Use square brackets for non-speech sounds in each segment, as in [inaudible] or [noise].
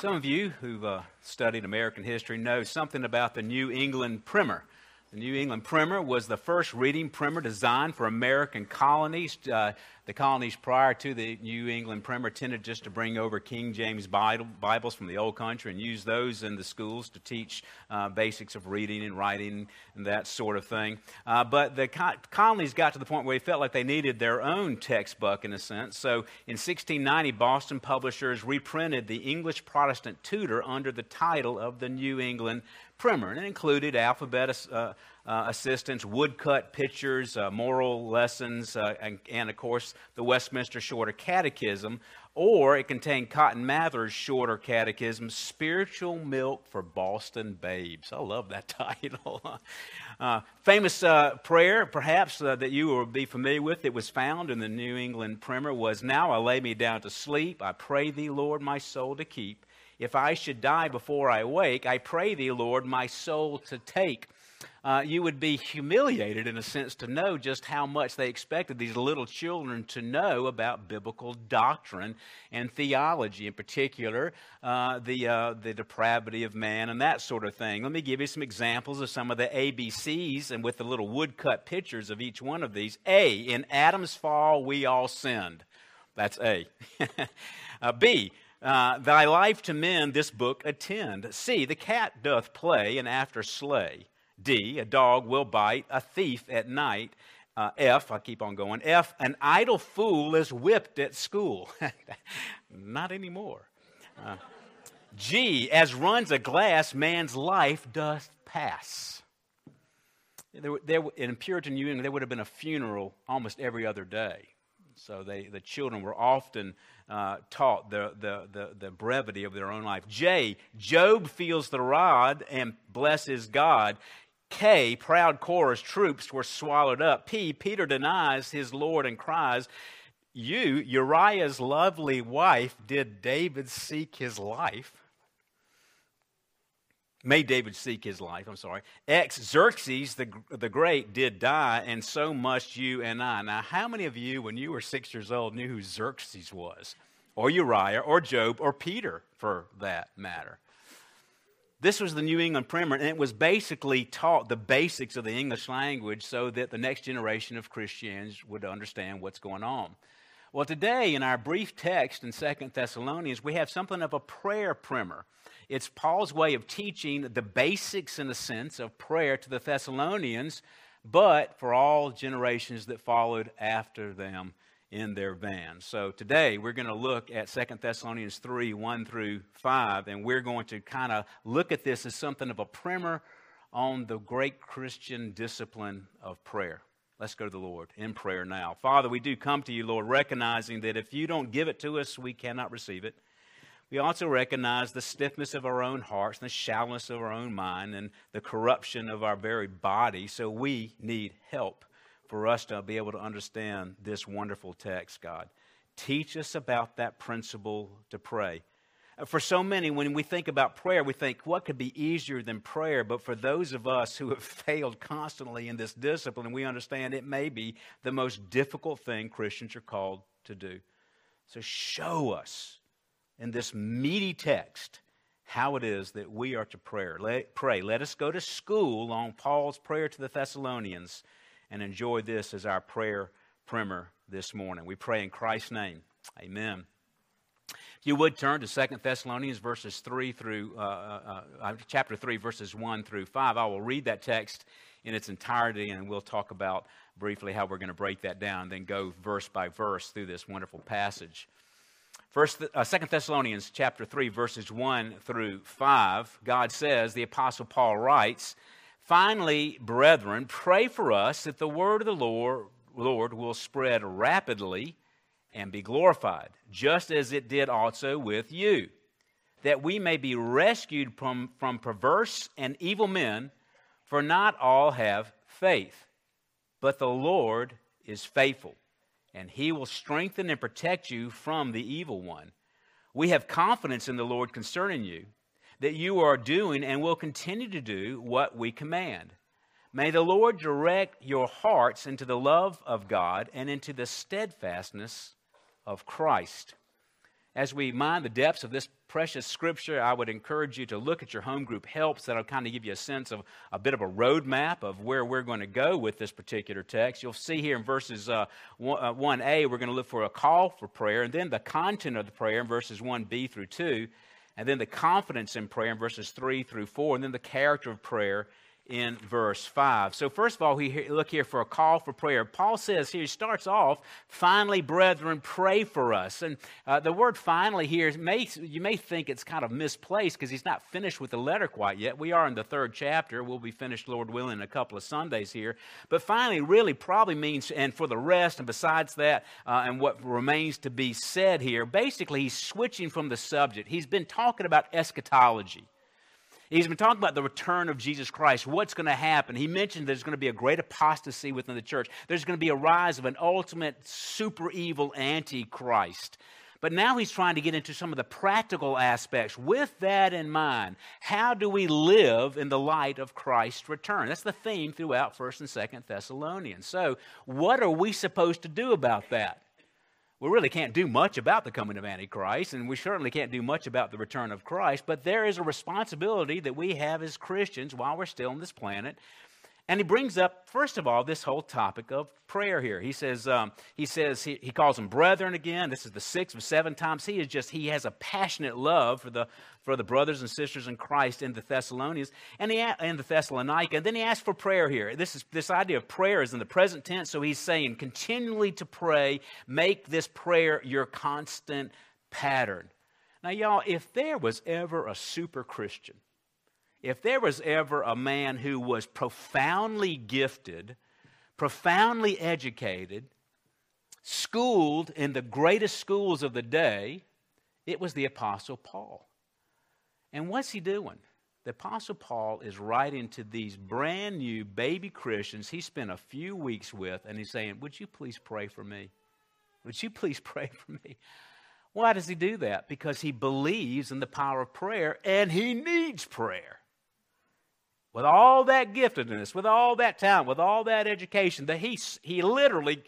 Some of you who've uh, studied American history know something about the New England Primer. The New England Primer was the first reading primer designed for American colonies. Uh, the colonies prior to the New England Primer tended just to bring over King James Bible, Bibles from the old country and use those in the schools to teach uh, basics of reading and writing and that sort of thing. Uh, but the co- colonies got to the point where they felt like they needed their own textbook in a sense. So in 1690, Boston publishers reprinted the English Protestant Tutor under the title of the New England primer, and it included alphabet uh, uh, assistance, woodcut pictures, uh, moral lessons, uh, and, and, of course, the Westminster Shorter Catechism, or it contained Cotton Mather's Shorter Catechism, Spiritual Milk for Boston Babes. I love that [laughs] title. Uh, famous uh, prayer, perhaps, that you will be familiar with, that was found in the New England Primer was, Now I lay me down to sleep. I pray thee, Lord, my soul to keep. If I should die before I wake, I pray thee, Lord, my soul to take. Uh, you would be humiliated in a sense to know just how much they expected these little children to know about biblical doctrine and theology, in particular, uh, the, uh, the depravity of man and that sort of thing. Let me give you some examples of some of the ABCs and with the little woodcut pictures of each one of these. A, in Adam's fall, we all sinned. That's A. [laughs] Uh, B, uh, thy life to men this book attend. C, the cat doth play and after slay. D, a dog will bite, a thief at night. Uh, F, I keep on going. F, an idle fool is whipped at school. [laughs] Not anymore. Uh, G, as runs a glass, man's life doth pass. There, there, in Puritan England, there would have been a funeral almost every other day. So they, the children were often uh, taught the, the, the, the, brevity of their own life. J, Job feels the rod and blesses God. K, proud Korah's troops were swallowed up. P, Peter denies his Lord and cries, U, Uriah's lovely wife, did David seek his life? Made David seek his life, I'm sorry. X, Xerxes the, the Great did die, and so must you and I. Now, how many of you, when you were six years old, knew who Xerxes was? Or Uriah, or Job, or Peter, for that matter? This was the New England Primer, and it was basically taught the basics of the English language so that the next generation of Christians would understand what's going on. Well, today in our brief text in Second Thessalonians, we have something of a prayer primer. It's Paul's way of teaching the basics, in a sense, of prayer to the Thessalonians, but for all generations that followed after them in their van. So today we're going to look at Second Thessalonians 3 1 through 5, and we're going to kind of look at this as something of a primer on the great Christian discipline of prayer. Let's go to the Lord in prayer now. Father, we do come to you, Lord, recognizing that if you don't give it to us, we cannot receive it. We also recognize the stiffness of our own hearts, the shallowness of our own mind, and the corruption of our very body. So we need help for us to be able to understand this wonderful text, God. Teach us about that principle to pray. Uh, for so many, when we think about prayer, we think, what could be easier than prayer? But for those of us who have [laughs] failed constantly in this discipline, we understand it may be the most difficult thing Christians are called to do. So show us in this meaty text how it is that we are to pray. Let, pray. Let us go to school on Paul's prayer to the Thessalonians and enjoy this as our prayer primer this morning. We pray in Christ's name. Amen. If you would turn to Second Thessalonians verses 3 through, uh, uh, uh, chapter 3, verses 1 through 5, I will read that text in its entirety and we'll talk about briefly how we're going to break that down, then go verse by verse through this wonderful passage. First, uh, 2 Thessalonians chapter 3, verses 1 through 5, God says, the Apostle Paul writes, Finally, brethren, pray for us that the word of the Lord, Lord will spread rapidly and be glorified, just as it did also with you, that we may be rescued from, from perverse and evil men, for not all have faith. But the Lord is faithful and he will strengthen and protect you from the evil one. We have confidence in the Lord concerning you, that you are doing and will continue to do what we command. May the Lord direct your hearts into the love of God and into the steadfastness of Christ. as we mind the depths of this precious scripture, I would encourage you to look at your home group helps. That'll kind of give you a sense of a bit of a roadmap of where we're going to go with this particular text. You'll see here in verses uh, 1a, uh, we're going to look for a call for prayer, and then the content of the prayer in verses 1b through 2, and then the confidence in prayer in verses 3 through 4, and then the character of prayer in verse 5. So, first of all, we look here for a call for prayer. Paul says here, he starts off, finally, brethren, pray for us. And uh, the word finally here, may, you may think it's kind of misplaced because he's not finished with the letter quite yet. We are in the third chapter. We'll be finished, Lord willing, in a couple of Sundays here. But finally, really probably means, and for the rest, and besides that, uh, and what remains to be said here, basically, he's switching from the subject. He's been talking about eschatology. He's been talking about the return of Jesus Christ, what's going to happen. He mentioned there's going to be a great apostasy within the church. There's going to be a rise of an ultimate super evil antichrist. But now he's trying to get into some of the practical aspects. With that in mind, how do we live in the light of Christ's return? That's the theme throughout 1st and 2nd Thessalonians. So, what are we supposed to do about that? We really can't do much about the coming of Antichrist, and we certainly can't do much about the return of Christ, but there is a responsibility that we have as Christians while we're still on this planet and he brings up, first of all, this whole topic of prayer here. He says, um, he, says he, he calls them brethren again. This is the sixth of seven times. He is just, he has a passionate love for the, for the brothers and sisters in Christ in the Thessalonians and, he, in the Thessalonica. And then he asks for prayer here. This, is, this idea of prayer is in the present tense, so he's saying continually to pray, make this prayer your constant pattern. Now, y'all, if there was ever a super Christian, if there was ever a man who was profoundly gifted, profoundly educated, schooled in the greatest schools of the day, it was the Apostle Paul. And what's he doing? The Apostle Paul is writing to these brand new baby Christians he spent a few weeks with, and he's saying, Would you please pray for me? Would you please [laughs] pray for me? Why does he do that? Because he believes in the power of prayer and he needs prayer with all that giftedness, with all that talent, with all that education, that he, he literally,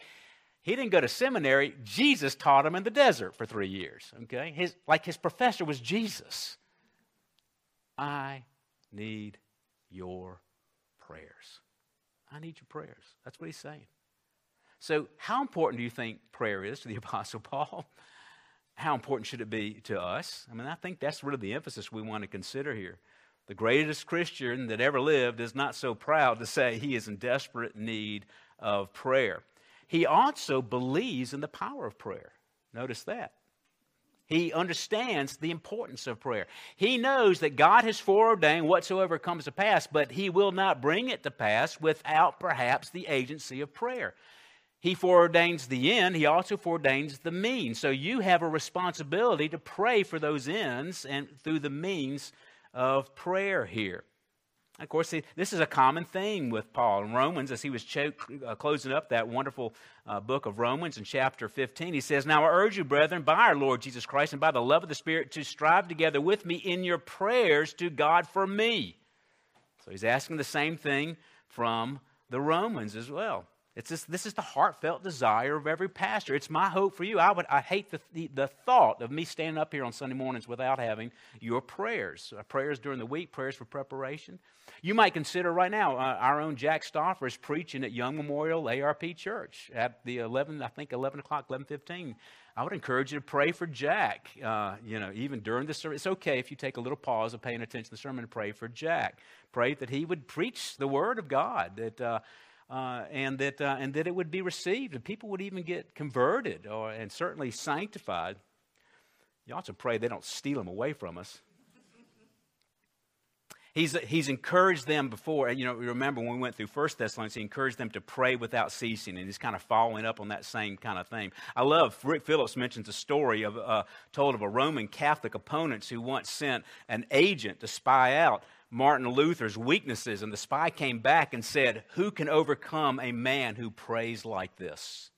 he didn't go to seminary. Jesus taught him in the desert for three years. Okay? His, like his professor was Jesus. I need your prayers. I need your prayers. That's what he's saying. So, how important do you think prayer is to the [laughs] Apostle Paul? How important should it be to us? I mean, I think that's really the emphasis we want to consider here. The greatest Christian that ever lived is not so proud to say he is in desperate need of prayer. He also believes in the power of prayer. Notice that. He understands the importance of prayer. He knows that God has foreordained whatsoever comes to pass, but He will not bring it to pass without perhaps the agency of prayer. He foreordains the end, He also foreordains the means. So you have a responsibility to pray for those ends and through the means of prayer here. Of course, this is a common thing with Paul. In Romans, as he was cho- uh, closing up that wonderful uh, book of Romans in chapter 15, he says, Now I urge you, brethren, by our Lord Jesus Christ and by the love of the Spirit, to strive together with me in your prayers to God for me. So he's asking the same thing from the Romans as well. It's this, this is the heartfelt desire of every pastor. It's my hope for you. I, would, I hate the, the, the thought of me standing up here on Sunday mornings without having your prayers. Uh, prayers during the week, prayers for preparation. You might consider right now, uh, our own Jack Stoffer is preaching at Young Memorial ARP Church at the 11, I think 11 o'clock, 11.15. I would encourage you to pray for Jack. Uh, you know, even during the service, it's okay if you take a little pause of paying attention to the sermon and pray for Jack. Pray that he would preach the word of God, that uh, uh, and, that, uh, and that it would be received, and people would even get converted or, and certainly sanctified. You also pray they don't steal them away from us. He's, he's encouraged them before, and you know, remember when we went through First Thessalonians, he encouraged them to pray without ceasing, and he's kind of following up on that same kind of thing. I love Rick Phillips mentions a story of uh, told of a Roman Catholic opponent who once sent an agent to spy out Martin Luther's weaknesses, and the spy came back and said, Who can overcome a man who prays like this?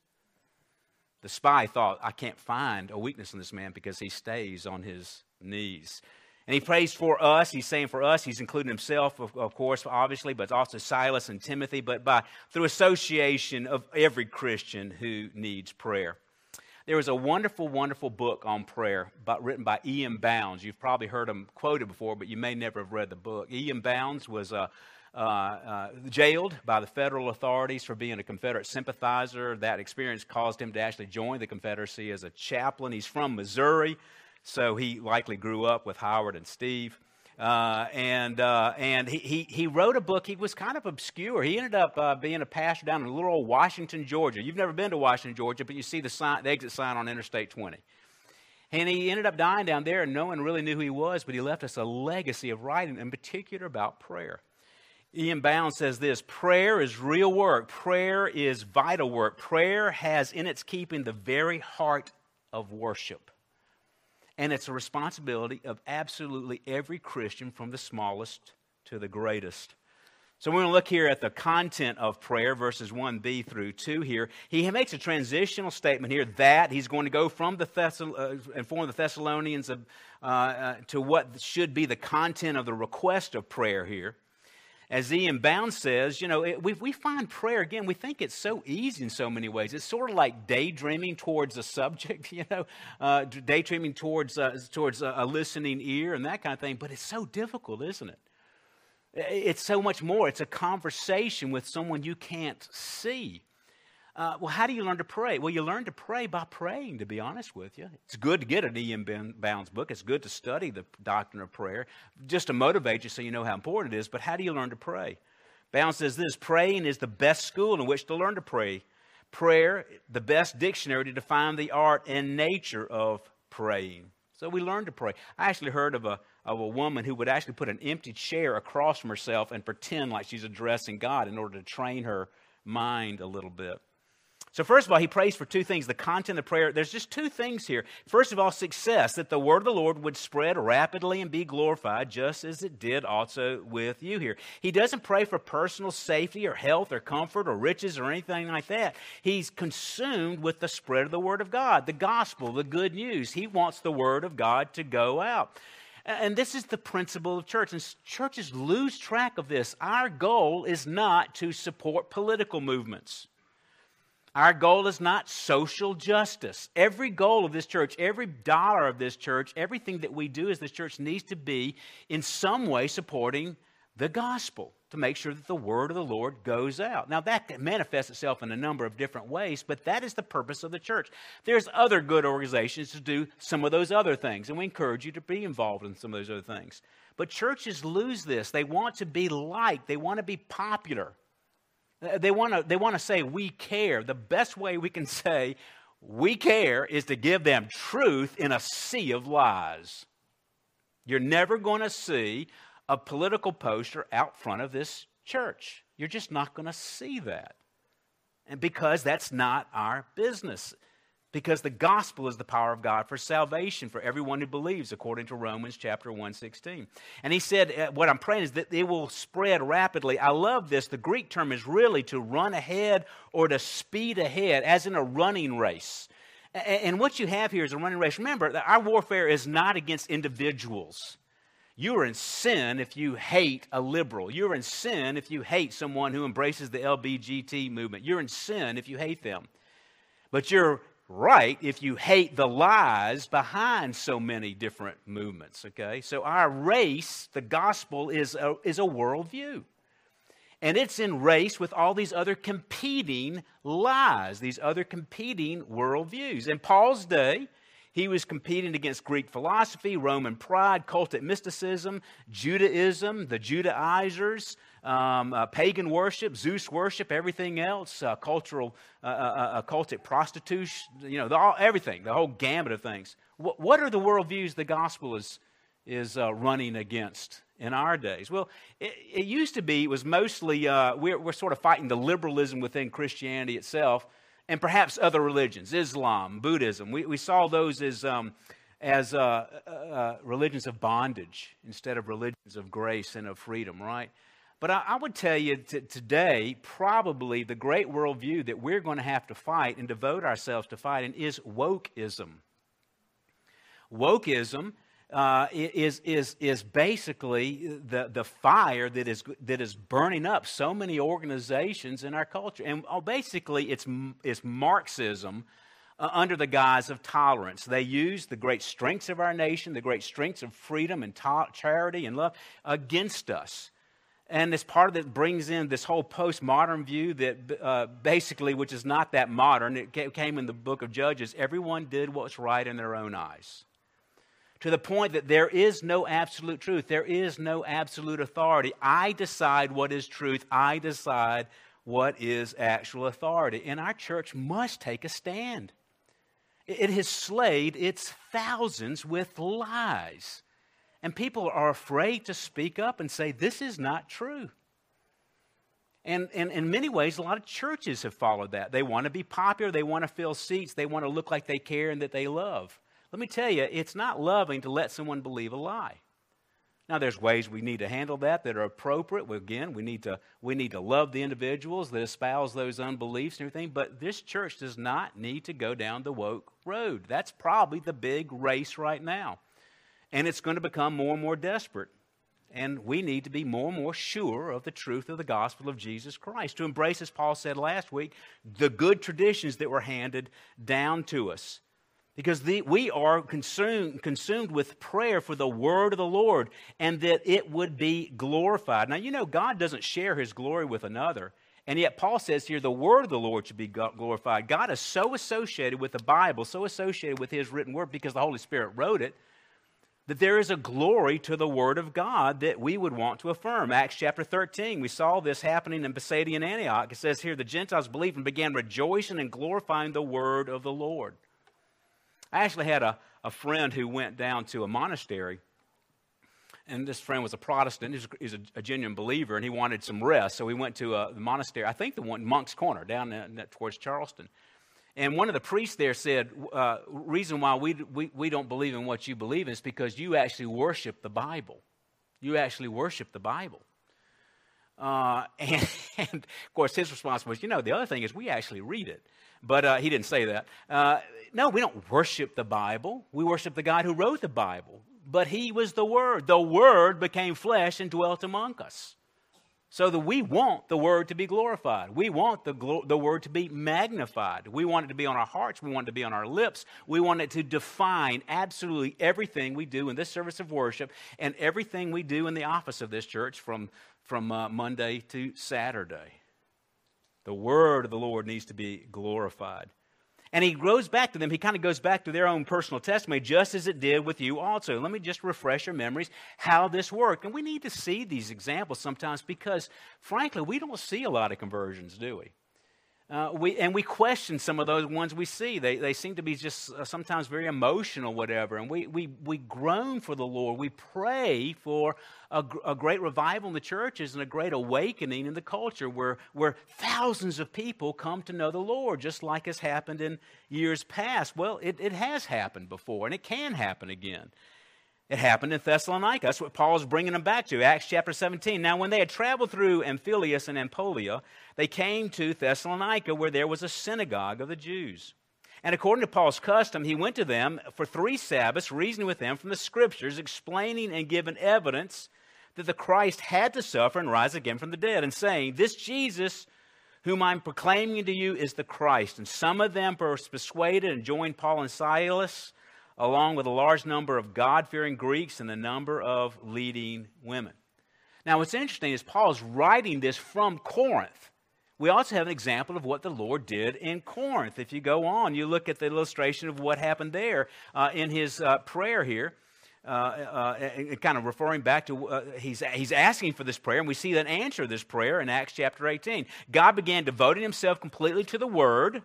The spy thought, I can't find a weakness in this man because he stays on his knees. And he prays for us. He's saying for us. He's including himself, of, of, course, obviously, but also Silas and Timothy, but by through association of every Christian who needs prayer. There was a wonderful, wonderful book on prayer by, written by E.M. Bounds. You've probably heard him quoted before, but you may never have read the book. E.M. Bounds was uh, uh, uh, jailed by the federal authorities for being a Confederate sympathizer. That experience caused him to actually join the Confederacy as a chaplain. He's from Missouri, so he likely grew up with Howard and Steve. Uh, and uh, and he, he, he wrote a book. He was kind of obscure. He ended up uh, being a pastor down in little old Washington, Georgia. You've never been to Washington, Georgia, but you see the, sign, the exit sign on Interstate 20. And he ended up dying down there, and no one really knew who he was, but he left us a legacy of writing, in particular about prayer. E.M. Bounds says this prayer is real work, prayer is vital work. Prayer has in its keeping the very heart of worship. And it's a responsibility of absolutely every Christian from the smallest to the greatest. So we're going to look here at the content of prayer, verses 1b through 2 here. He makes a transitional statement here that he's going to go from the Thessal- uh, inform the Thessalonians of, uh, uh, to what should be the content of the request of prayer here as E.M. Bounds says, you know, it, we, we find prayer, again, we think it's so easy in so many ways. It's sort of like daydreaming towards a subject, [laughs] you know, uh, daydreaming towards, uh, towards a, a listening ear and that kind of thing, but it's so difficult, isn't it? It's so much more. It's a conversation with someone you can't see. Uh, well, how do you learn to pray? Well, you learn to pray by praying, to be honest with you. It's good to get an E.M. Bounds book. It's good to study the doctrine of prayer just to motivate you so you know how important it is. But how do you learn to pray? Bounds says this praying is the best school in which to learn to pray. Prayer, the best dictionary to define the art and nature of praying. So we learn to pray. I actually heard of a, of a woman who would actually put an empty chair across from herself and pretend like she's addressing God in order to train her mind a little bit. So, first of all, he prays for two things the content of prayer. There's just two things here. First of all, success, that the word of the Lord would spread rapidly and be glorified, just as it did also with you here. He doesn't pray for personal safety or health or comfort or riches or anything like that. He's consumed with the spread of the word of God, the gospel, the good news. He wants the word of God to go out. And this is the principle of church. And churches lose track of this. Our goal is not to support political movements. Our goal is not social justice. Every goal of this church, every dollar of this church, everything that we do as this church needs to be in some way supporting the gospel to make sure that the word of the Lord goes out. Now, that manifests itself in a number of different ways, but that is the purpose of the church. There's other good organizations to do some of those other things, and we encourage you to be involved in some of those other things. But churches lose this. They want to be liked, they want to be popular. They want to they want to say we care. The best way we can say we care is to give them truth in a sea of lies. You're never going to see a political poster out front of this church. You're just not going to see that. And because that's not our business because the gospel is the power of God for salvation for everyone who believes according to Romans chapter 116. And he said uh, what I'm praying is that it will spread rapidly. I love this. The Greek term is really to run ahead or to speed ahead as in a running race. And what you have here is a running race. Remember, our warfare is not against individuals. You are in sin if you hate a liberal. You're in sin if you hate someone who embraces the LBGT movement. You're in sin if you hate them. But you're right if you hate the lies behind so many different movements, okay? So our race, the gospel, is a, is a worldview. And it's in race with all these other competing lies, these other competing worldviews. In Paul's day, he was competing against Greek philosophy, Roman pride, cultic mysticism, Judaism, the Judaizers, um, uh, pagan worship, Zeus worship, everything else, uh, cultural, uh, uh, uh cultic prostitution, you know, the, all, everything, the whole gamut of things. What, what are the worldviews the gospel is, is uh, running against in our days? Well, it, it, used to be, it was mostly, we're, we're sort of fighting the liberalism within Christianity itself and perhaps other religions, Islam, Buddhism. We, we saw those as. Um, as uh, uh, religions of bondage instead of religions of grace and of freedom, right? But I, I would tell you t- today, probably the great worldview that we're going to have to fight and devote ourselves to fighting is wokeism. Wokeism uh, is, is, is basically the, the fire that is, that is burning up so many organizations in our culture. And oh, basically, it's, it's Marxism uh, under the guise of tolerance. They use the great strengths of our nation, the great strengths of freedom and ta- charity and love against us. And this part of it brings in this whole postmodern view that uh, basically, which is not that modern, it came in the book of Judges. Everyone did what's right in their own eyes. To the point that there is no absolute truth, there is no absolute authority. I decide what is truth, I decide what is actual authority. And our church must take a stand. It has slayed its thousands with lies. And people are afraid to speak up and say, this is not true. And, and, in many ways, a lot of churches have followed that. They want to be popular, they want to fill seats, they want to look like they care and that they love. Let me tell you, it's not loving to let someone believe a lie. Now, there's ways we need to handle that that are appropriate. Again, we need to, we need to love the individuals that espouse those unbeliefs and everything, but this church does not need to go down the woke road. That's probably the big race right now. And it's going to become more and more desperate. And we need to be more and more sure of the truth of the gospel of Jesus Christ. To embrace, as Paul said last week, the good traditions that were handed down to us because the, we are consumed, consumed with prayer for the word of the Lord and that it would be glorified. Now, you know, God doesn't share his glory with another. And yet, Paul says here the word of the Lord should be glorified. God is so associated with the Bible, so associated with his written word because the Holy Spirit wrote it, that there is a glory to the word of God that we would want to affirm. Acts chapter 13, we saw this happening in Pisidian Antioch. It says here the Gentiles believed and began rejoicing and glorifying the word of the Lord. I actually had a, a friend who went down to a monastery, and this friend was a Protestant. He's, he's a, a, genuine believer, and he wanted some rest. So he went to a, the monastery, I think the one, Moncks Corner, down in, towards Charleston. And one of the priests there said, uh, reason why we, we, we don't believe in what you believe is because you actually worship the Bible. You actually worship the Bible. Uh, and, [laughs] and, of course, his response was, you know, the other thing is we actually read it. But uh, he didn't say that. Uh, no, we don't worship the Bible. We worship the God who wrote the Bible. But he was the Word. The Word became flesh and dwelt among us. So that we want the Word to be glorified. We want the, glo- the Word to be magnified. We want it to be on our hearts. We want it to be on our lips. We want it to define absolutely everything we do in this service of worship and everything we do in the office of this church from, from uh, Monday to Saturday. The Word of the Lord needs to be glorified. And he goes back to them. He kind of goes back to their own personal testimony, just as it did with you also. Let me just refresh your memories how this worked. And we need to see these examples sometimes because, frankly, we don't see a lot of conversions, do we? Uh, we, and we question some of those ones we see. They, they seem to be just uh, sometimes very emotional, whatever. And we, we, we groan for the Lord. We pray for a, a great revival in the churches and a great awakening in the culture where, where thousands of people come to know the Lord, just like has happened in years past. Well, it, it has happened before, and it can happen again. It happened in Thessalonica. That's what Paul is bringing them back to. Acts chapter 17. Now, when they had traveled through Amphipolis and Amphipolia, they came to Thessalonica, where there was a synagogue of the Jews. And according to Paul's custom, he went to them for three Sabbaths, reasoning with them from the Scriptures, explaining and giving evidence that the Christ had to suffer and rise again from the dead, and saying, This Jesus whom I'm proclaiming to you is the Christ. And some of them were persuaded and joined Paul and Silas along with a large number of God fearing Greeks and a number of leading women. Now, what's interesting is Paul is writing this from Corinth. We also have an example of what the Lord did in Corinth. If you go on, you look at the illustration of what happened there uh, in his uh, prayer here. Uh, uh kind of referring back to, uh, he's, he's asking for this prayer, and we see that answer to this prayer in Acts chapter 18. God began devoting himself completely to the Word,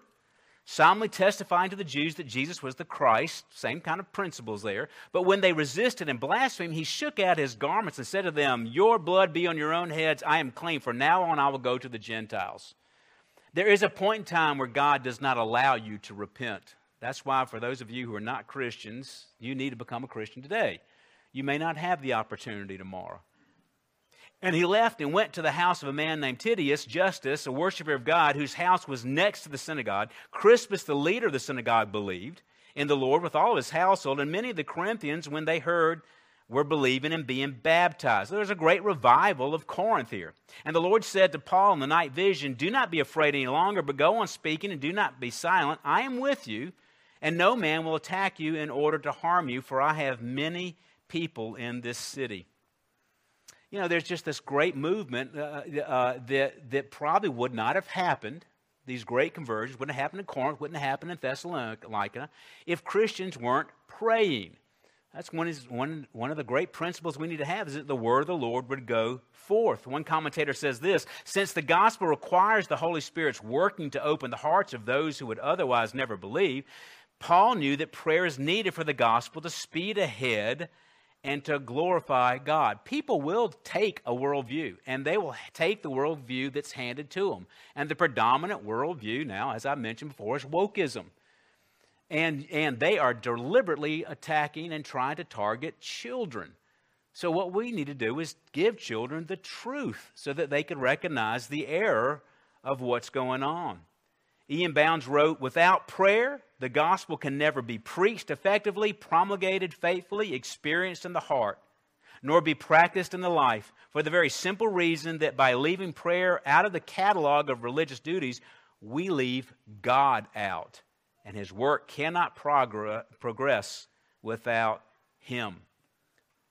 solemnly testifying to the Jews that Jesus was the Christ, same kind of principles there. But when they resisted and blasphemed, he shook out his garments and said to them, Your blood be on your own heads. I am clean. For now on, I will go to the Gentiles. There is a point in time where God does not allow you to repent. That's why, for those of you who are not Christians, you need to become a Christian today. You may not have the opportunity tomorrow. And he left and went to the house of a man named Titius, Justus, a worshiper of God, whose house was next to the synagogue. Crispus, the leader of the synagogue, believed in the Lord with all his household. And many of the Corinthians, when they heard were believing and being baptized. There was a great revival of Corinth here. And the Lord said to Paul in the night vision, Do not be afraid any longer, but go on speaking and do not be silent. I am with you, and no man will attack you in order to harm you, for I have many people in this city. You know, there's just this great movement uh, uh, that, that probably would not have happened. These great conversions wouldn't have happened in Corinth, wouldn't have happened in Thessalonica if Christians weren't praying. That's one, is one, one of the great principles we need to have is that the word of the Lord would go forth. One commentator says this Since the gospel requires the Holy Spirit's working to open the hearts of those who would otherwise never believe, Paul knew that prayer is needed for the gospel to speed ahead and to glorify God. People will take a worldview, and they will take the worldview that's handed to them. And the predominant worldview now, as I mentioned before, is wokeism. And, and they are deliberately attacking and trying to target children. So, what we need to do is give children the truth so that they can recognize the error of what's going on. E.M. Bounds wrote Without prayer, the gospel can never be preached effectively, promulgated faithfully, experienced in the heart, nor be practiced in the life, for the very simple reason that by leaving prayer out of the catalog of religious duties, we leave God out and his work cannot progress without him.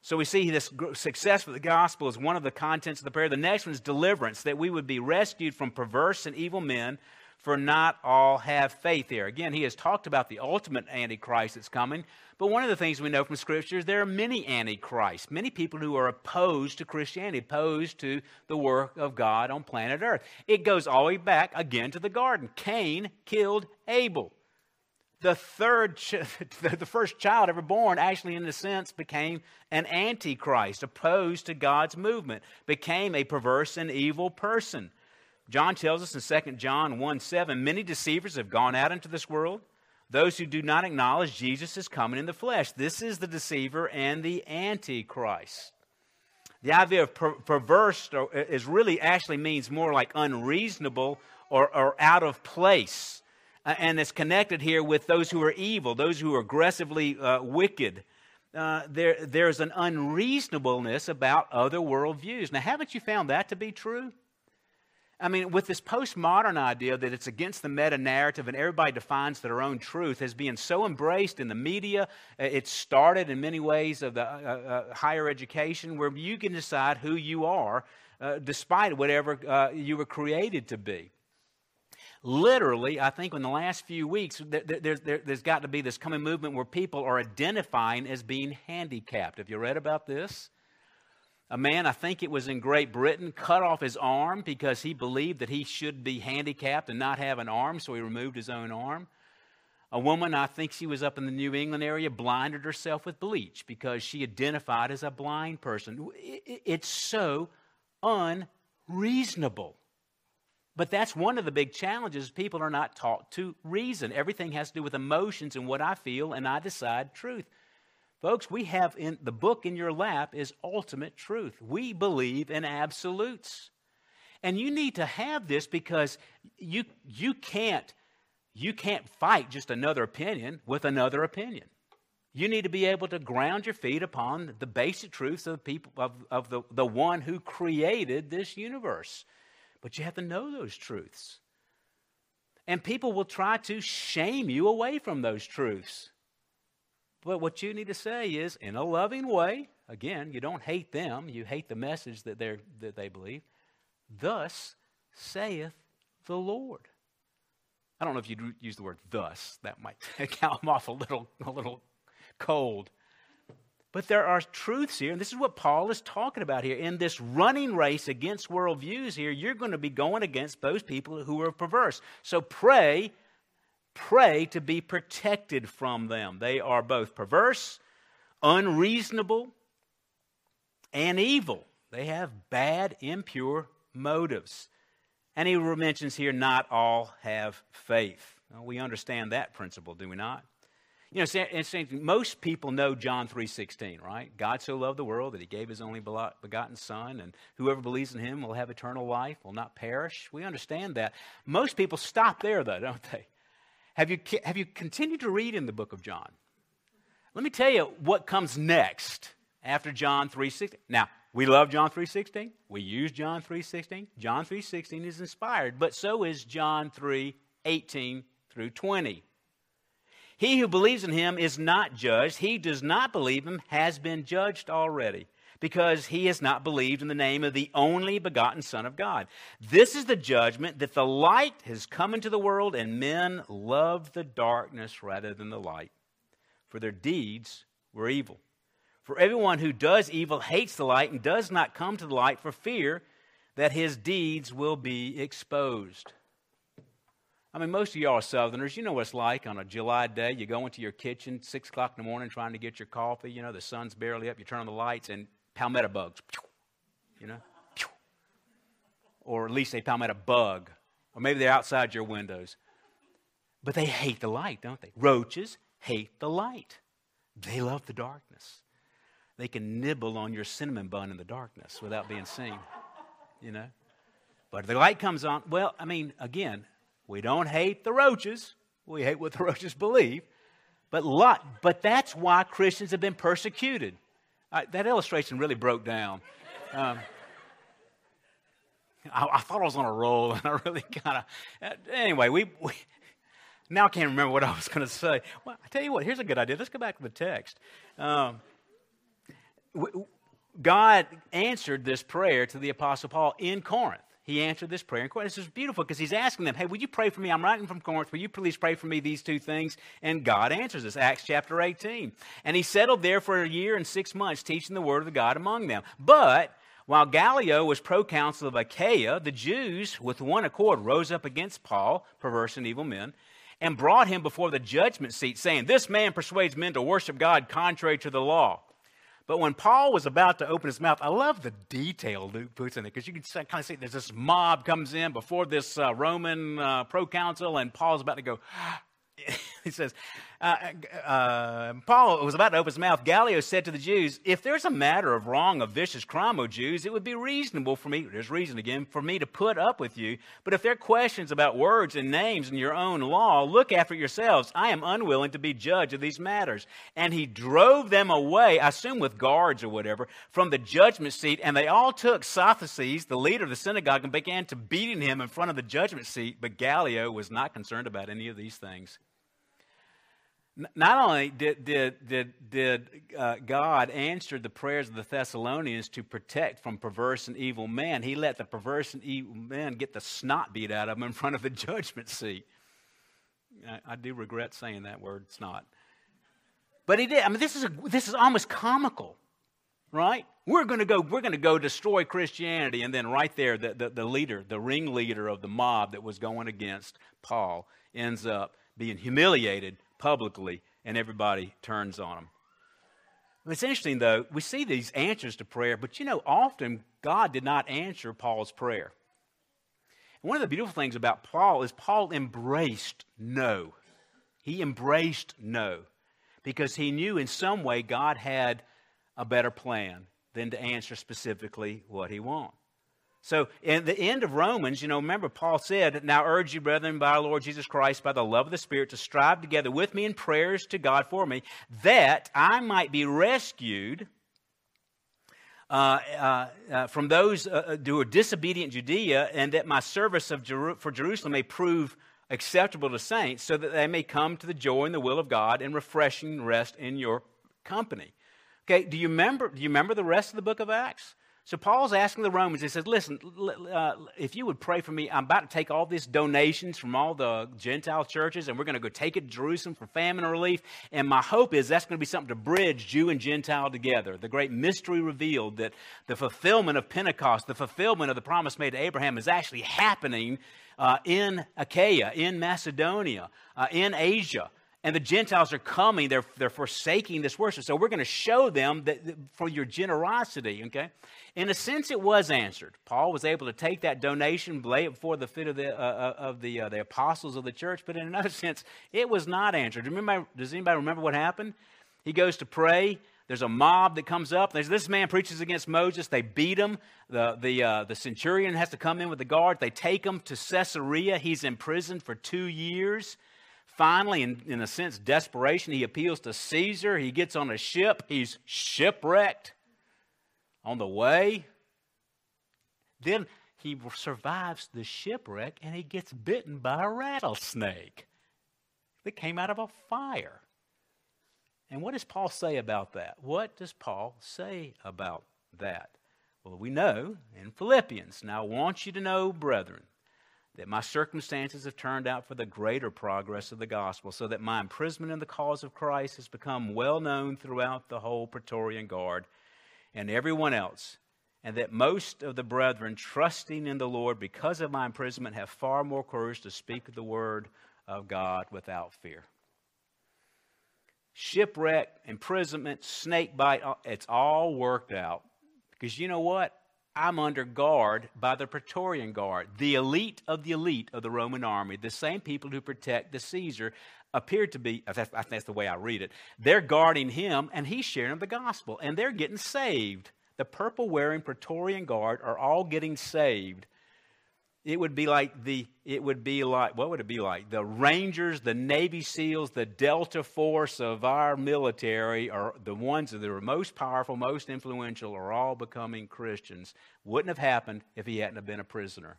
So we see this success with the gospel is one of the contents of the prayer. The next one is deliverance, that we would be rescued from perverse and evil men, for not all have faith here. Again, he has talked about the ultimate antichrist that's coming, but one of the things we know from Scripture is there are many antichrists, many people who are opposed to Christianity, opposed to the work of God on planet Earth. It goes all the way back again to the garden. Cain killed Abel the third, ch- [laughs] the first child ever born, actually, in a sense, became an antichrist, opposed to God's movement, became a perverse and evil person. John tells us in 2 John 1 7, many deceivers have gone out into this world, those who do not acknowledge Jesus is coming in the flesh. This is the deceiver and the antichrist. The idea of per- perverse is really actually means more like unreasonable or, or out of place uh, and it's connected here with those who are evil, those who are aggressively uh, wicked. Uh, there, there's an unreasonableness about other worldviews. Now, haven't you found that to be true? I mean, with this postmodern idea that it's against the meta narrative and everybody defines their own truth as being so embraced in the media, uh, it started in many ways of the uh, uh, higher education where you can decide who you are uh, despite whatever uh, you were created to be literally, I think in the last few weeks, there's, there's got to be this coming movement where people are identifying as being handicapped. Have you read about this? A man, I think it was in Great Britain, cut off his arm because he believed that he should be handicapped and not have an arm, so he removed his own arm. A woman, I think she was up in the New England area, blinded herself with bleach because she identified as a blind person. It's so unreasonable. But that's one of the big challenges. People are not taught to reason. Everything has to do with emotions and what I feel, and I decide truth. Folks, we have in the book in your lap is ultimate truth. We believe in absolutes. And you need to have this because you, you, can't, you can't fight just another opinion with another opinion. You need to be able to ground your feet upon the basic truths of the people of, of the, the one who created this universe. But you have to know those truths. And people will try to shame you away from those truths. But what you need to say is, in a loving way, again, you don't hate them, you hate the message that, they're, that they believe. Thus saith the Lord. I don't know if you'd use the word thus. That might [laughs] come off a little, a little cold. But there are truths here, and this is what Paul is talking about here. In this running race against worldviews here, you're going to be going against those people who are perverse. So pray, pray to be protected from them. They are both perverse, unreasonable, and evil. They have bad, impure motives. And he mentions here, not all have faith. Well, we understand that principle, do we not? You know, it's most people know John 3.16, right? God so loved the world that he gave his only begotten son, and whoever believes in him will have eternal life, will not perish. We understand that. Most people stop there, though, don't they? Have you, have you continued to read in the book of John? Let me tell you what comes next. after John 3.16. Now, we love John 3.16. We use John 3.16. John 3.16 is inspired, but so is John 3.18 through 20. He who believes in him is not judged. He does not believe him has been judged already because he has not believed in the name of the only begotten Son of God. This is the judgment that the light has come into the world and men love the darkness rather than the light, for their deeds were evil. For everyone who does evil hates the light and does not come to the light for fear that his deeds will be exposed. I mean, most of y'all are Southerners. You know what it's like on a July day. You go into your kitchen, 6 o'clock in the morning, trying to get your coffee. You know, the sun's barely up. You turn on the lights, and palmetto bugs, you know? Or at least a palmetto bug. Or maybe they're outside your windows. But they hate the light, don't they? Roaches hate the light, they love the darkness they can nibble on your cinnamon bun in the darkness without being seen, you know? But the light comes on. Well, I mean, again, we don't hate the roaches. We hate what the [laughs] roaches believe. But, lot, but that's why Christians have been persecuted. I, that illustration really broke down. Um, I, I, thought I was on a roll, [laughs] and I really kind of. Uh, anyway, we, we, now I can't remember what I was going to say. Well, I tell you what, here's a good idea. Let's go back to the text. Um, God answered this prayer to the Apostle Paul in Corinth. He answered this prayer in Corinth. This is beautiful because he's asking them, Hey, would you pray for me? I'm writing from Corinth. Will you please pray for me these two things? And God answers this. Acts chapter 18. And he settled there for a year and six months, teaching the word of God among them. But while Gallio was proconsul of Achaia, the Jews, with one accord, rose up against Paul, perverse and evil men, and brought him before the judgment seat, saying, This man persuades men to worship God contrary to the law. But when Paul was about to open his mouth, I love the detail Luke puts in it because you can kind of see there's this mob comes in before this uh, Roman uh, proconsul, and Paul's about to go. [gasps] he says, uh, uh, Paul was about to open his mouth. Gallio said to the Jews, If there's a matter of wrong, of vicious crime, O Jews, it would be reasonable for me, there's reason again, for me to put up with you. But if there are questions about words and names in your own law, look after yourselves. I am unwilling to be judge of these matters. And he drove them away, I assume with guards or whatever, from the judgment seat. And they all took Sosthenes, the leader of the synagogue, and began to beating him in front of the judgment seat. But Gallio was not concerned about any of these things not only did, did, did, did uh, God answer the prayers of the Thessalonians to protect from perverse and evil men, he let the perverse and evil men get the snot beat out of them in front of the judgment seat. I, I do regret saying that word, snot. But he did. I mean, this is, a, this is almost comical, right? We're going to go, we're going to go destroy Christianity. And then right there, the, the, the leader, the ringleader of the mob that was going against Paul ends up being humiliated publicly, and everybody turns on them. It's interesting, though, we see these answers to prayer, but you know, often God did not answer Paul's prayer. One of the beautiful things about Paul is Paul embraced no. He embraced no because he knew in some way God had a better plan than to answer specifically what he wants. So, in the end of Romans, you know, remember Paul said, Now urge you, brethren, by our Lord Jesus Christ, by the love of the Spirit, to strive together with me in prayers to God for me, that I might be rescued uh, uh, uh, from those uh, uh, who are disobedient Judea, and that my service of for Jerusalem may prove acceptable to saints, so that they may come to the joy and the will of God and refreshing rest in your company. Okay, do you remember, do you remember the rest of the book of Acts? So Paul's asking the Romans, he says, Listen, uh, if you would pray for me, I'm about to take all these donations from all the Gentile churches, and we're going to go take it to Jerusalem for famine relief. And my hope is that's going to be something to bridge Jew and Gentile together. The great mystery revealed that the fulfillment of Pentecost, the fulfillment of the promise made to Abraham, is actually happening uh, in Achaia, in Macedonia, uh, in Asia and the Gentiles are coming, they're, they're forsaking this worship. So we're going to show them that, that, for your generosity, okay? In a sense, it was answered. Paul was able to take that donation, lay it before the feet of the, uh, uh, of the, uh, the apostles of the church, but in another [laughs] sense, it was not answered. Remember, does anybody remember what happened? He goes to pray. There's a mob that comes up. There's, this man preaches against Moses. They beat him. The, the, uh, the centurion has to come in with the guard. They take him to Caesarea. He's imprisoned for two years finally, in, in a sense, desperation, he appeals to Caesar. He gets on a ship. He's shipwrecked on the way. Then he survives the shipwreck and he gets bitten by a rattlesnake that came out of a fire. And what does Paul say about that? What does Paul say about that? Well, we know in Philippians. Now, I want you to know, brethren, that my circumstances have turned out for the greater progress of the gospel, so that my imprisonment in the cause of Christ has become well known throughout the whole Praetorian Guard and everyone else, and that most of the brethren, trusting in the Lord because of my imprisonment, have far more courage to speak the word of God without fear. Shipwreck, imprisonment, snake bite, it's all worked out. Because you know what? I'm under guard by the Praetorian Guard, the elite of the elite of the Roman army, the same people who protect the Caesar appear to be, I think that's the way I read it, they're guarding him and he's sharing the gospel. And they're getting saved. The purple wearing Praetorian Guard are all getting saved it would be like the it would be like what would it be like? The rangers the navy seals the delta force of our military are the ones that are most powerful most influential are all becoming christians. Wouldn't have happened if he hadn't have been a prisoner.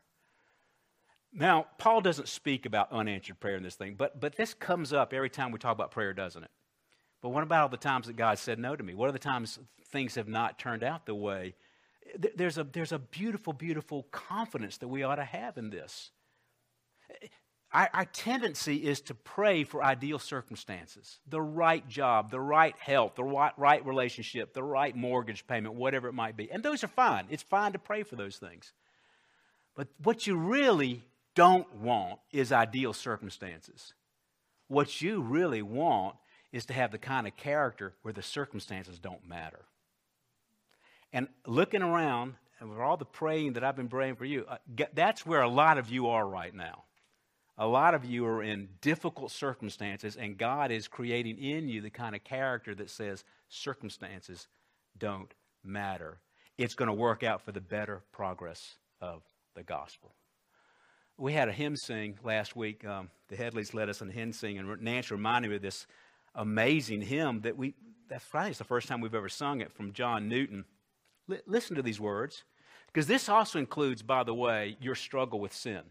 Now paul doesn't speak about unanswered prayer in this thing but but this comes up every time we talk about prayer doesn't it? But what about all the times that god said no to me? What are the times things have not turned out the way there's a, there's a beautiful, beautiful confidence that we ought to have in this. Our, our, tendency is to pray for ideal circumstances the right job, the right health, the right, right relationship, the right mortgage payment, whatever it might be. And those are fine. It's fine to pray for those things. But what you really don't want is ideal circumstances. What you really want is to have the kind of character where the circumstances don't matter. And looking around, and with all the praying that I've been praying for you, uh, that's where a lot of you are right now. A lot of you are in difficult circumstances, and God is creating in you the kind of character that says circumstances don't matter. It's going to work out for the better progress of the gospel. We had a hymn sing last week. Um, the Headleys led us in a hymn sing, and Nancy reminded me of this amazing hymn that we, that's it's the first time we've ever sung it from John Newton listen to these words, because this also includes, by the way, your struggle with sin.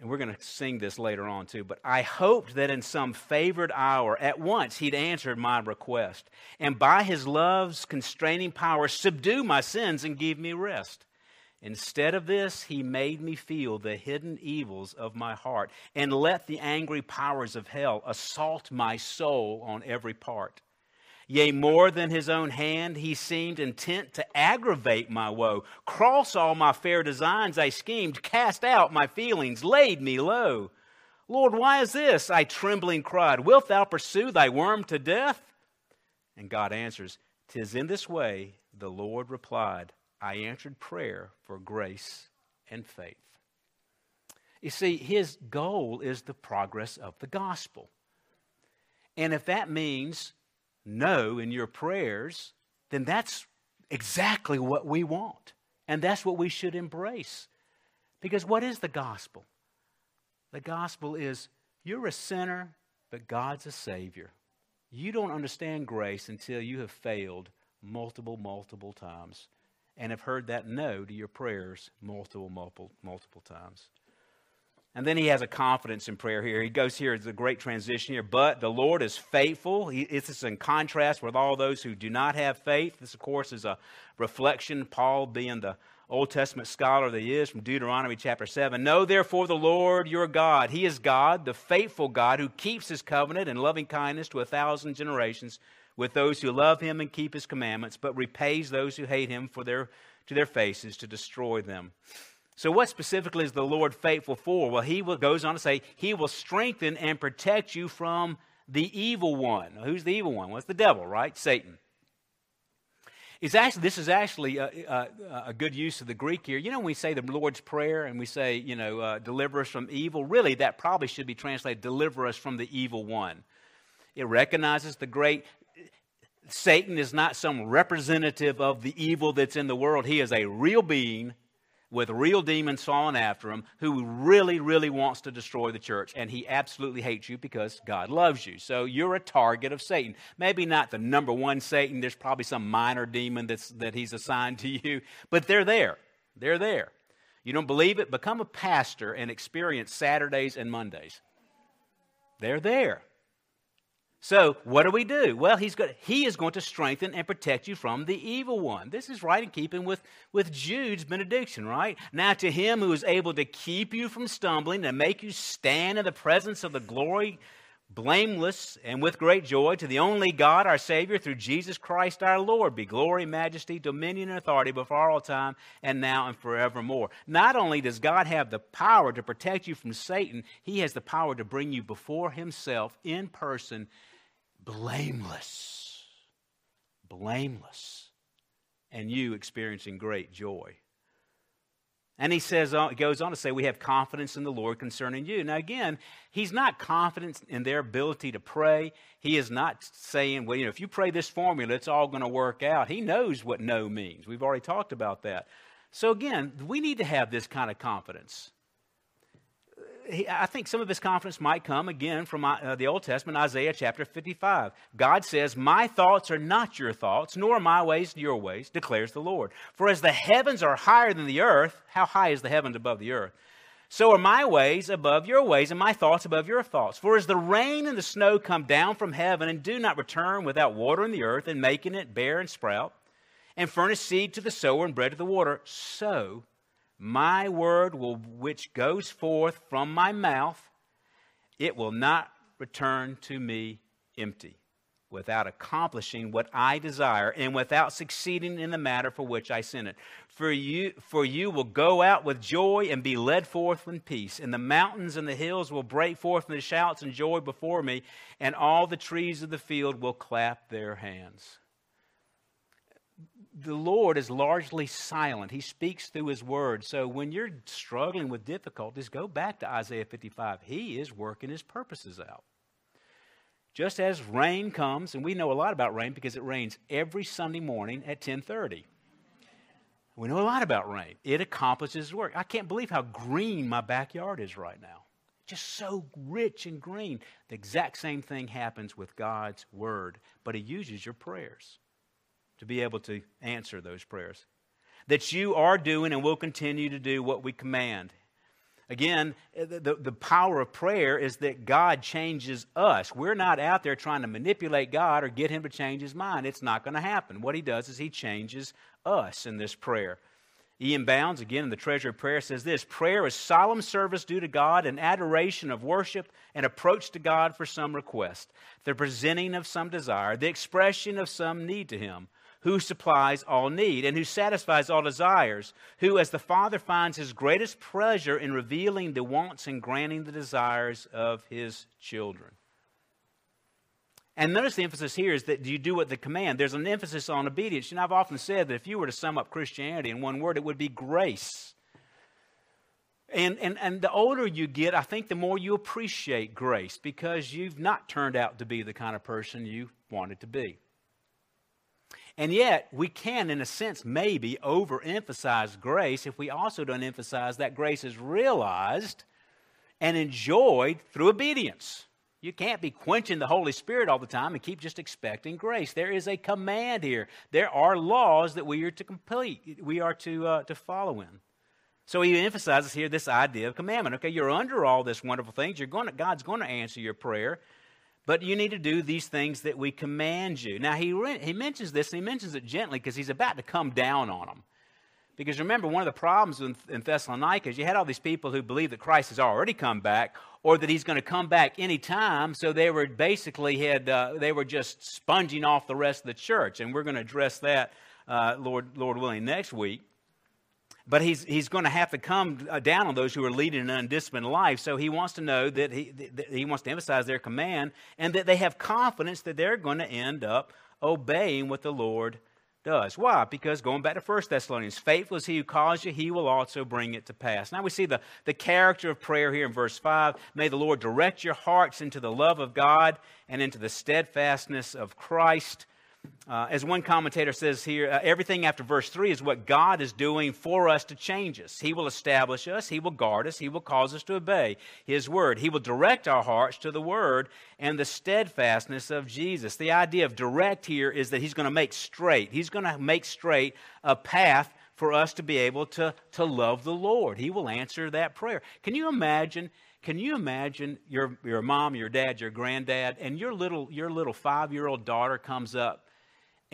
And we're going to sing this later on too. But I hoped that in some favored hour, at once he'd answered my request, and by his love's constraining power, subdue my sins and give me rest. Instead of this, he made me feel the hidden evils of my heart and let the angry powers of hell assault my soul on every part. Yea, more than his own hand, he seemed intent to aggravate my woe. Cross all my fair designs I schemed, cast out my feelings, laid me low. Lord, why is this? I trembling cried. Wilt thou pursue thy worm to death? And God answers, Tis in this way, the Lord replied, I answered prayer for grace and faith. You see, his goal is the progress of the gospel. And if that means no in your prayers, then that's exactly what we want. And that's what we should embrace. Because what is the gospel? The gospel is you're a sinner, but God's a Savior. You don't understand grace until you have failed multiple, multiple times and have heard that no to your prayers multiple, multiple, multiple times. And then he has a confidence in prayer here. He goes here, it's a great transition here. But the Lord is faithful. He, it's in contrast with all those who do not have faith. This, of course, is a reflection, Paul being the Old Testament scholar that he is from Deuteronomy chapter 7. Know therefore the Lord your God. He is God, the faithful God, who keeps his covenant and loving kindness to a thousand generations with those who love him and keep his commandments, but repays those who hate him for their, to their faces to destroy them. So, what specifically is the Lord faithful for? Well, he goes on to say, He will strengthen and protect you from the evil one. Who's the evil one? Well, it's the devil, right? Satan. It's actually, this is actually a, a, a, good use of the Greek here. You know, when we say the Lord's Prayer and we say, you know, uh, deliver us from evil, really that probably should be translated, deliver us from the evil one. It recognizes the great Satan is not some representative of the evil that's in the world. He is a real being with real demons falling after him who really, really wants to destroy the church. And he absolutely hates you because God loves you. So you're a target of Satan. Maybe not the number one Satan. There's probably some minor demon that's, that he's assigned to you, but they're there. They're there. You don't believe it? Become a pastor and experience Saturdays and Mondays. They're there. So, what do we do? Well, he's got, he is going to strengthen and protect you from the evil one. This is right in keeping with, with Jude's benediction, right? Now, to him who is able to keep you from stumbling and make you stand in the presence of the glory blameless and with great joy to the only God, our Savior, through Jesus Christ our Lord, be glory, majesty, dominion, and authority before all time and now and forevermore. Not only does God have the power to protect you from Satan, He has the power to bring you before Himself in person, blameless. Blameless. And you experiencing great joy. And he says, uh, goes on to say, we have confidence in the Lord concerning you. Now, again, he's not confident in their ability to pray. He is not saying, well, you know, if you pray this formula, it's all going to work out. He knows what no means. We've already talked about that. So, again, we need to have this kind of confidence. I think some of his confidence might come again from uh, the Old Testament, Isaiah chapter 55. God says, My thoughts are not your thoughts, nor my ways your ways, declares the Lord. For as the heavens are higher than the earth, how high is the heavens above the earth? So are my ways above your ways, and my thoughts above your thoughts. For as the rain and the snow come down from heaven and do not return without watering the earth and making it bear and sprout, and furnish seed to the sower and bread to the water, so my word will, which goes forth from my mouth, it will not return to me empty, without accomplishing what I desire, and without succeeding in the matter for which I sent it. For you, for you will go out with joy and be led forth in peace, and the mountains and the hills will break forth in the shouts and joy before me, and all the trees of the field will clap their hands the Lord is largely silent. He speaks through His Word. So when you're struggling with difficulties, go back to Isaiah 55. He is working His purposes out. Just as rain comes, and we know a lot about rain because it rains every Sunday morning at 1030. We know a lot about rain. It accomplishes work. I can't believe how green my backyard is right now. Just so rich and green. The exact same thing happens with God's Word, but He uses your prayers to be able to answer those prayers. That you are doing and will continue to do what we command. Again, the, the power of prayer is that God changes us. We're not out there trying to manipulate God or get Him to change His mind. It's not going to happen. What He does is He changes us in this prayer. E.M. Bounds, again in the Treasure of Prayer, says this Prayer is solemn service due to God, an adoration of worship, an approach to God for some request, the presenting of some desire, the expression of some need to Him who supplies all need and who satisfies all desires, who, as the Father finds his greatest pleasure in revealing the wants and granting the desires of his children. And notice the emphasis here is that you do what the command. There's an emphasis on obedience. Know, I've often said that if you were to sum up Christianity in one word, it would be grace. And, and, and the older you get, I think the more you appreciate grace because you've not turned out to be the kind of person you wanted to be. And yet, we can, in a sense, maybe overemphasize grace if we also don't emphasize that grace is realized and enjoyed through obedience. You can't be quenching the Holy Spirit all the time and keep just expecting grace. There is a command here. There are laws that we are to complete, we are to, uh, to follow in. So he emphasizes here this idea of commandment. Okay, you're under all this wonderful things. You're going to, God's going to answer your prayer. But you need to do these things that we command you. Now, he, he mentions this, and he mentions it gently because he's about to come down on them. Because remember, one of the problems in, in Thessalonica is you had all these people who believe that Christ has already come back or that he's going to come back anytime. So they were basically had, uh, they were just sponging off the rest of the church. And we're going to address that, uh, Lord, Lord willing, next week. But he's, he's going to have to come uh, down on those who are leading an undisciplined life. So he wants to know that he, that he wants to emphasize their command and that they have confidence that they're going to end up obeying what the Lord does. Why? Because going back to 1 Thessalonians, faithful is he who calls you, he will also bring it to pass. Now we see the, the character of prayer here in verse 5. May the Lord direct your hearts into the love of God and into the steadfastness of Christ. Uh, as one commentator says here, uh, everything after verse 3 is what God is doing for us to change us. He will establish us, He will guard us, He will cause us to obey His word. He will direct our hearts to the word and the steadfastness of Jesus. The idea of direct here is that He's going to make straight, He's going to make straight a path for us to be able to, to love the Lord. He will answer that prayer. Can you imagine? Can you imagine your, your mom, your dad, your granddad, and your little, your little five year old daughter comes up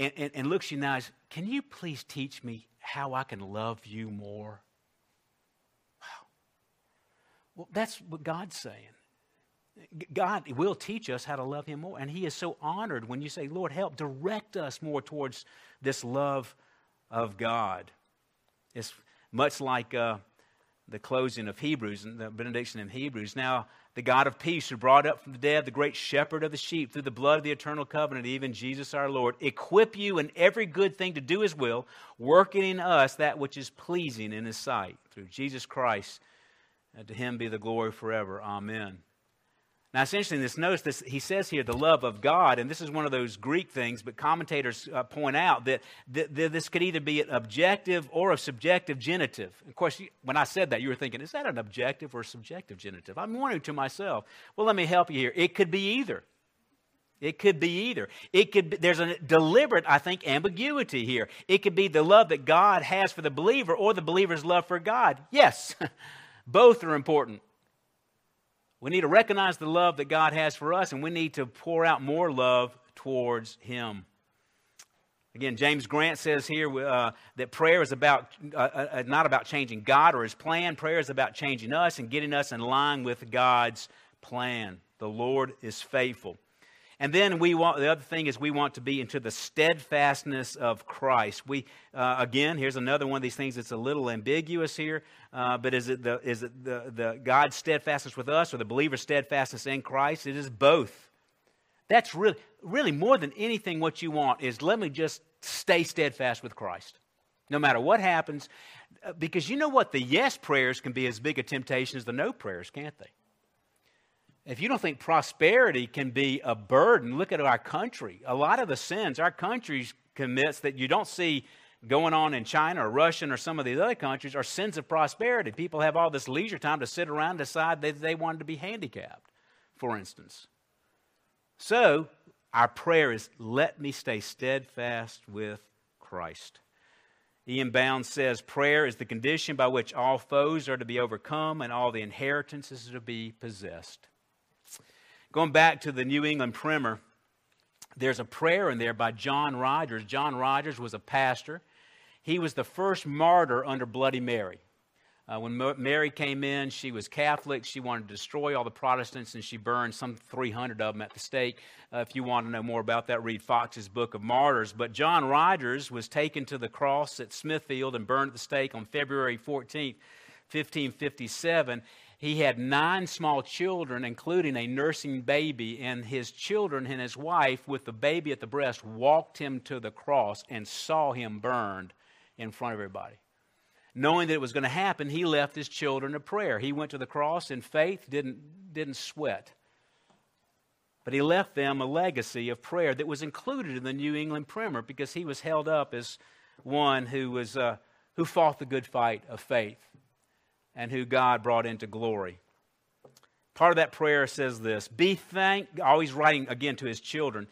and, and, and looks you in the eyes, Can you please teach me how I can love you more? Wow. Well, that's what God's saying. God will teach us how to love Him more. And He is so honored when you say, Lord, help direct us more towards this love of God. It's much like uh, the closing of Hebrews and the benediction in Hebrews. Now, the God of peace, who brought up from the dead the great shepherd of the sheep through the blood of the eternal covenant, even Jesus our Lord, equip you in every good thing to do his will, working in us that which is pleasing in his sight. Through Jesus Christ, and to him be the glory forever. Amen. Now, it's interesting, this notice this, he says here the love of God, and this is one of those Greek things, but commentators uh, point out that, this could either be an objective or a subjective genitive. Of course, when I said that, you were thinking, is that an objective or subjective genitive? I'm wondering to myself, well, let me help you here. It could be either. It could be either. It could be, there's a deliberate, I think, ambiguity here. It could be the love that God has for the believer or the believer's love for God. Yes, [laughs] both are important. We need to recognize the love that God has for us, and we need to pour out more love towards Him. Again, James Grant says here uh, that prayer is about uh, uh, uh, not about changing God or His plan. Prayer is about changing us and getting us in line with God's plan. The Lord is faithful. And then we want the other thing is we want to be into the steadfastness of Christ. We uh, again, here's another one of these things that's a little ambiguous here. Uh, but is it the is it the, the God's steadfastness with us or the believer's steadfastness in Christ? It is both. That's really really more than anything what you want is let me just stay steadfast with Christ. No matter what happens, uh, because you know what? The yes prayers can be as big a temptation as the no prayers, can't they? If you don't think prosperity can be a burden, look at our country. A lot of the sins our country commits that you don't see going on in China or Russia or some of these other countries are sins of prosperity. People have all this leisure time to sit around and decide that they wanted to be handicapped, for instance. So, our prayer is let me stay steadfast with Christ. E.M. Bounds says prayer is the condition by which all foes are to be overcome and all the inheritances are to be possessed. Going back to the New England Primer, there's a prayer in there by John Rogers. John Rogers was a pastor. He was the first martyr under Bloody Mary. Uh, when Mary came in, she was Catholic. She wanted to destroy all the Protestants, and she burned some 300 of them at the stake. Uh, if you want to know more about that, read Foxe's Book of Martyrs. But John Rogers was taken to the cross at Smithfield and burned at the stake on February 14th, 1557 he had nine small children, including a nursing baby, and his children and his wife, with the baby at the breast, walked him to the cross and saw him burned in front of everybody. Knowing that it was going to happen, he left his children a prayer. He went to the cross in faith, didn't, didn't sweat. But he left them a legacy of prayer that was included in the New England Primer because he was held up as one who, was, uh, who fought the good fight of faith and who God brought into glory. Part of that prayer says this Be thank, always writing again to his children,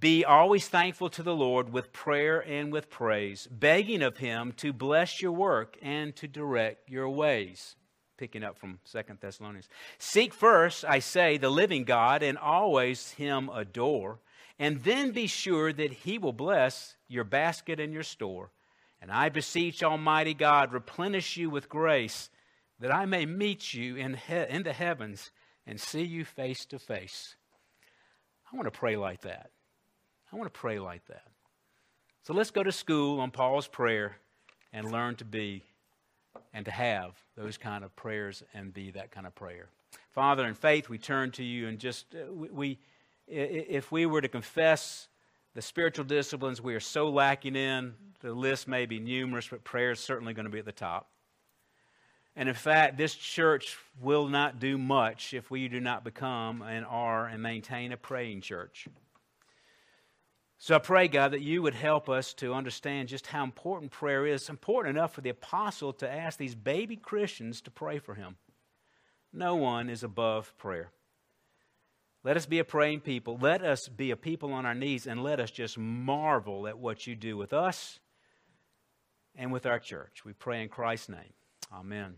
be always thankful to the Lord with prayer and with praise, begging of him to bless your work and to direct your ways. Picking up from Second Thessalonians. Seek first, I say, the living God, and always him adore, and then be sure that he will bless your basket and your store. And I beseech Almighty God, replenish you with grace that I may meet you in, he- in the heavens and see you face to face. I want to pray like that. I want to pray like that. So let's go to school on Paul's prayer and learn to be and to have those kind of prayers and be that kind of prayer. Father, in faith, we turn to you and just, uh, we, we if we were to confess the spiritual disciplines we are so lacking in, the list may be numerous, but prayer is certainly going to be at the top. And in fact, this church will not do much if we do not become and are and maintain a praying church. So I pray, God, that you would help us to understand just how important prayer is. It's important enough for the apostle to ask these baby Christians to pray for him. No one is above prayer. Let us be a praying people. Let us be a people on our knees, and let us just marvel at what you do with us and with our church. We pray in Christ's name. Amen.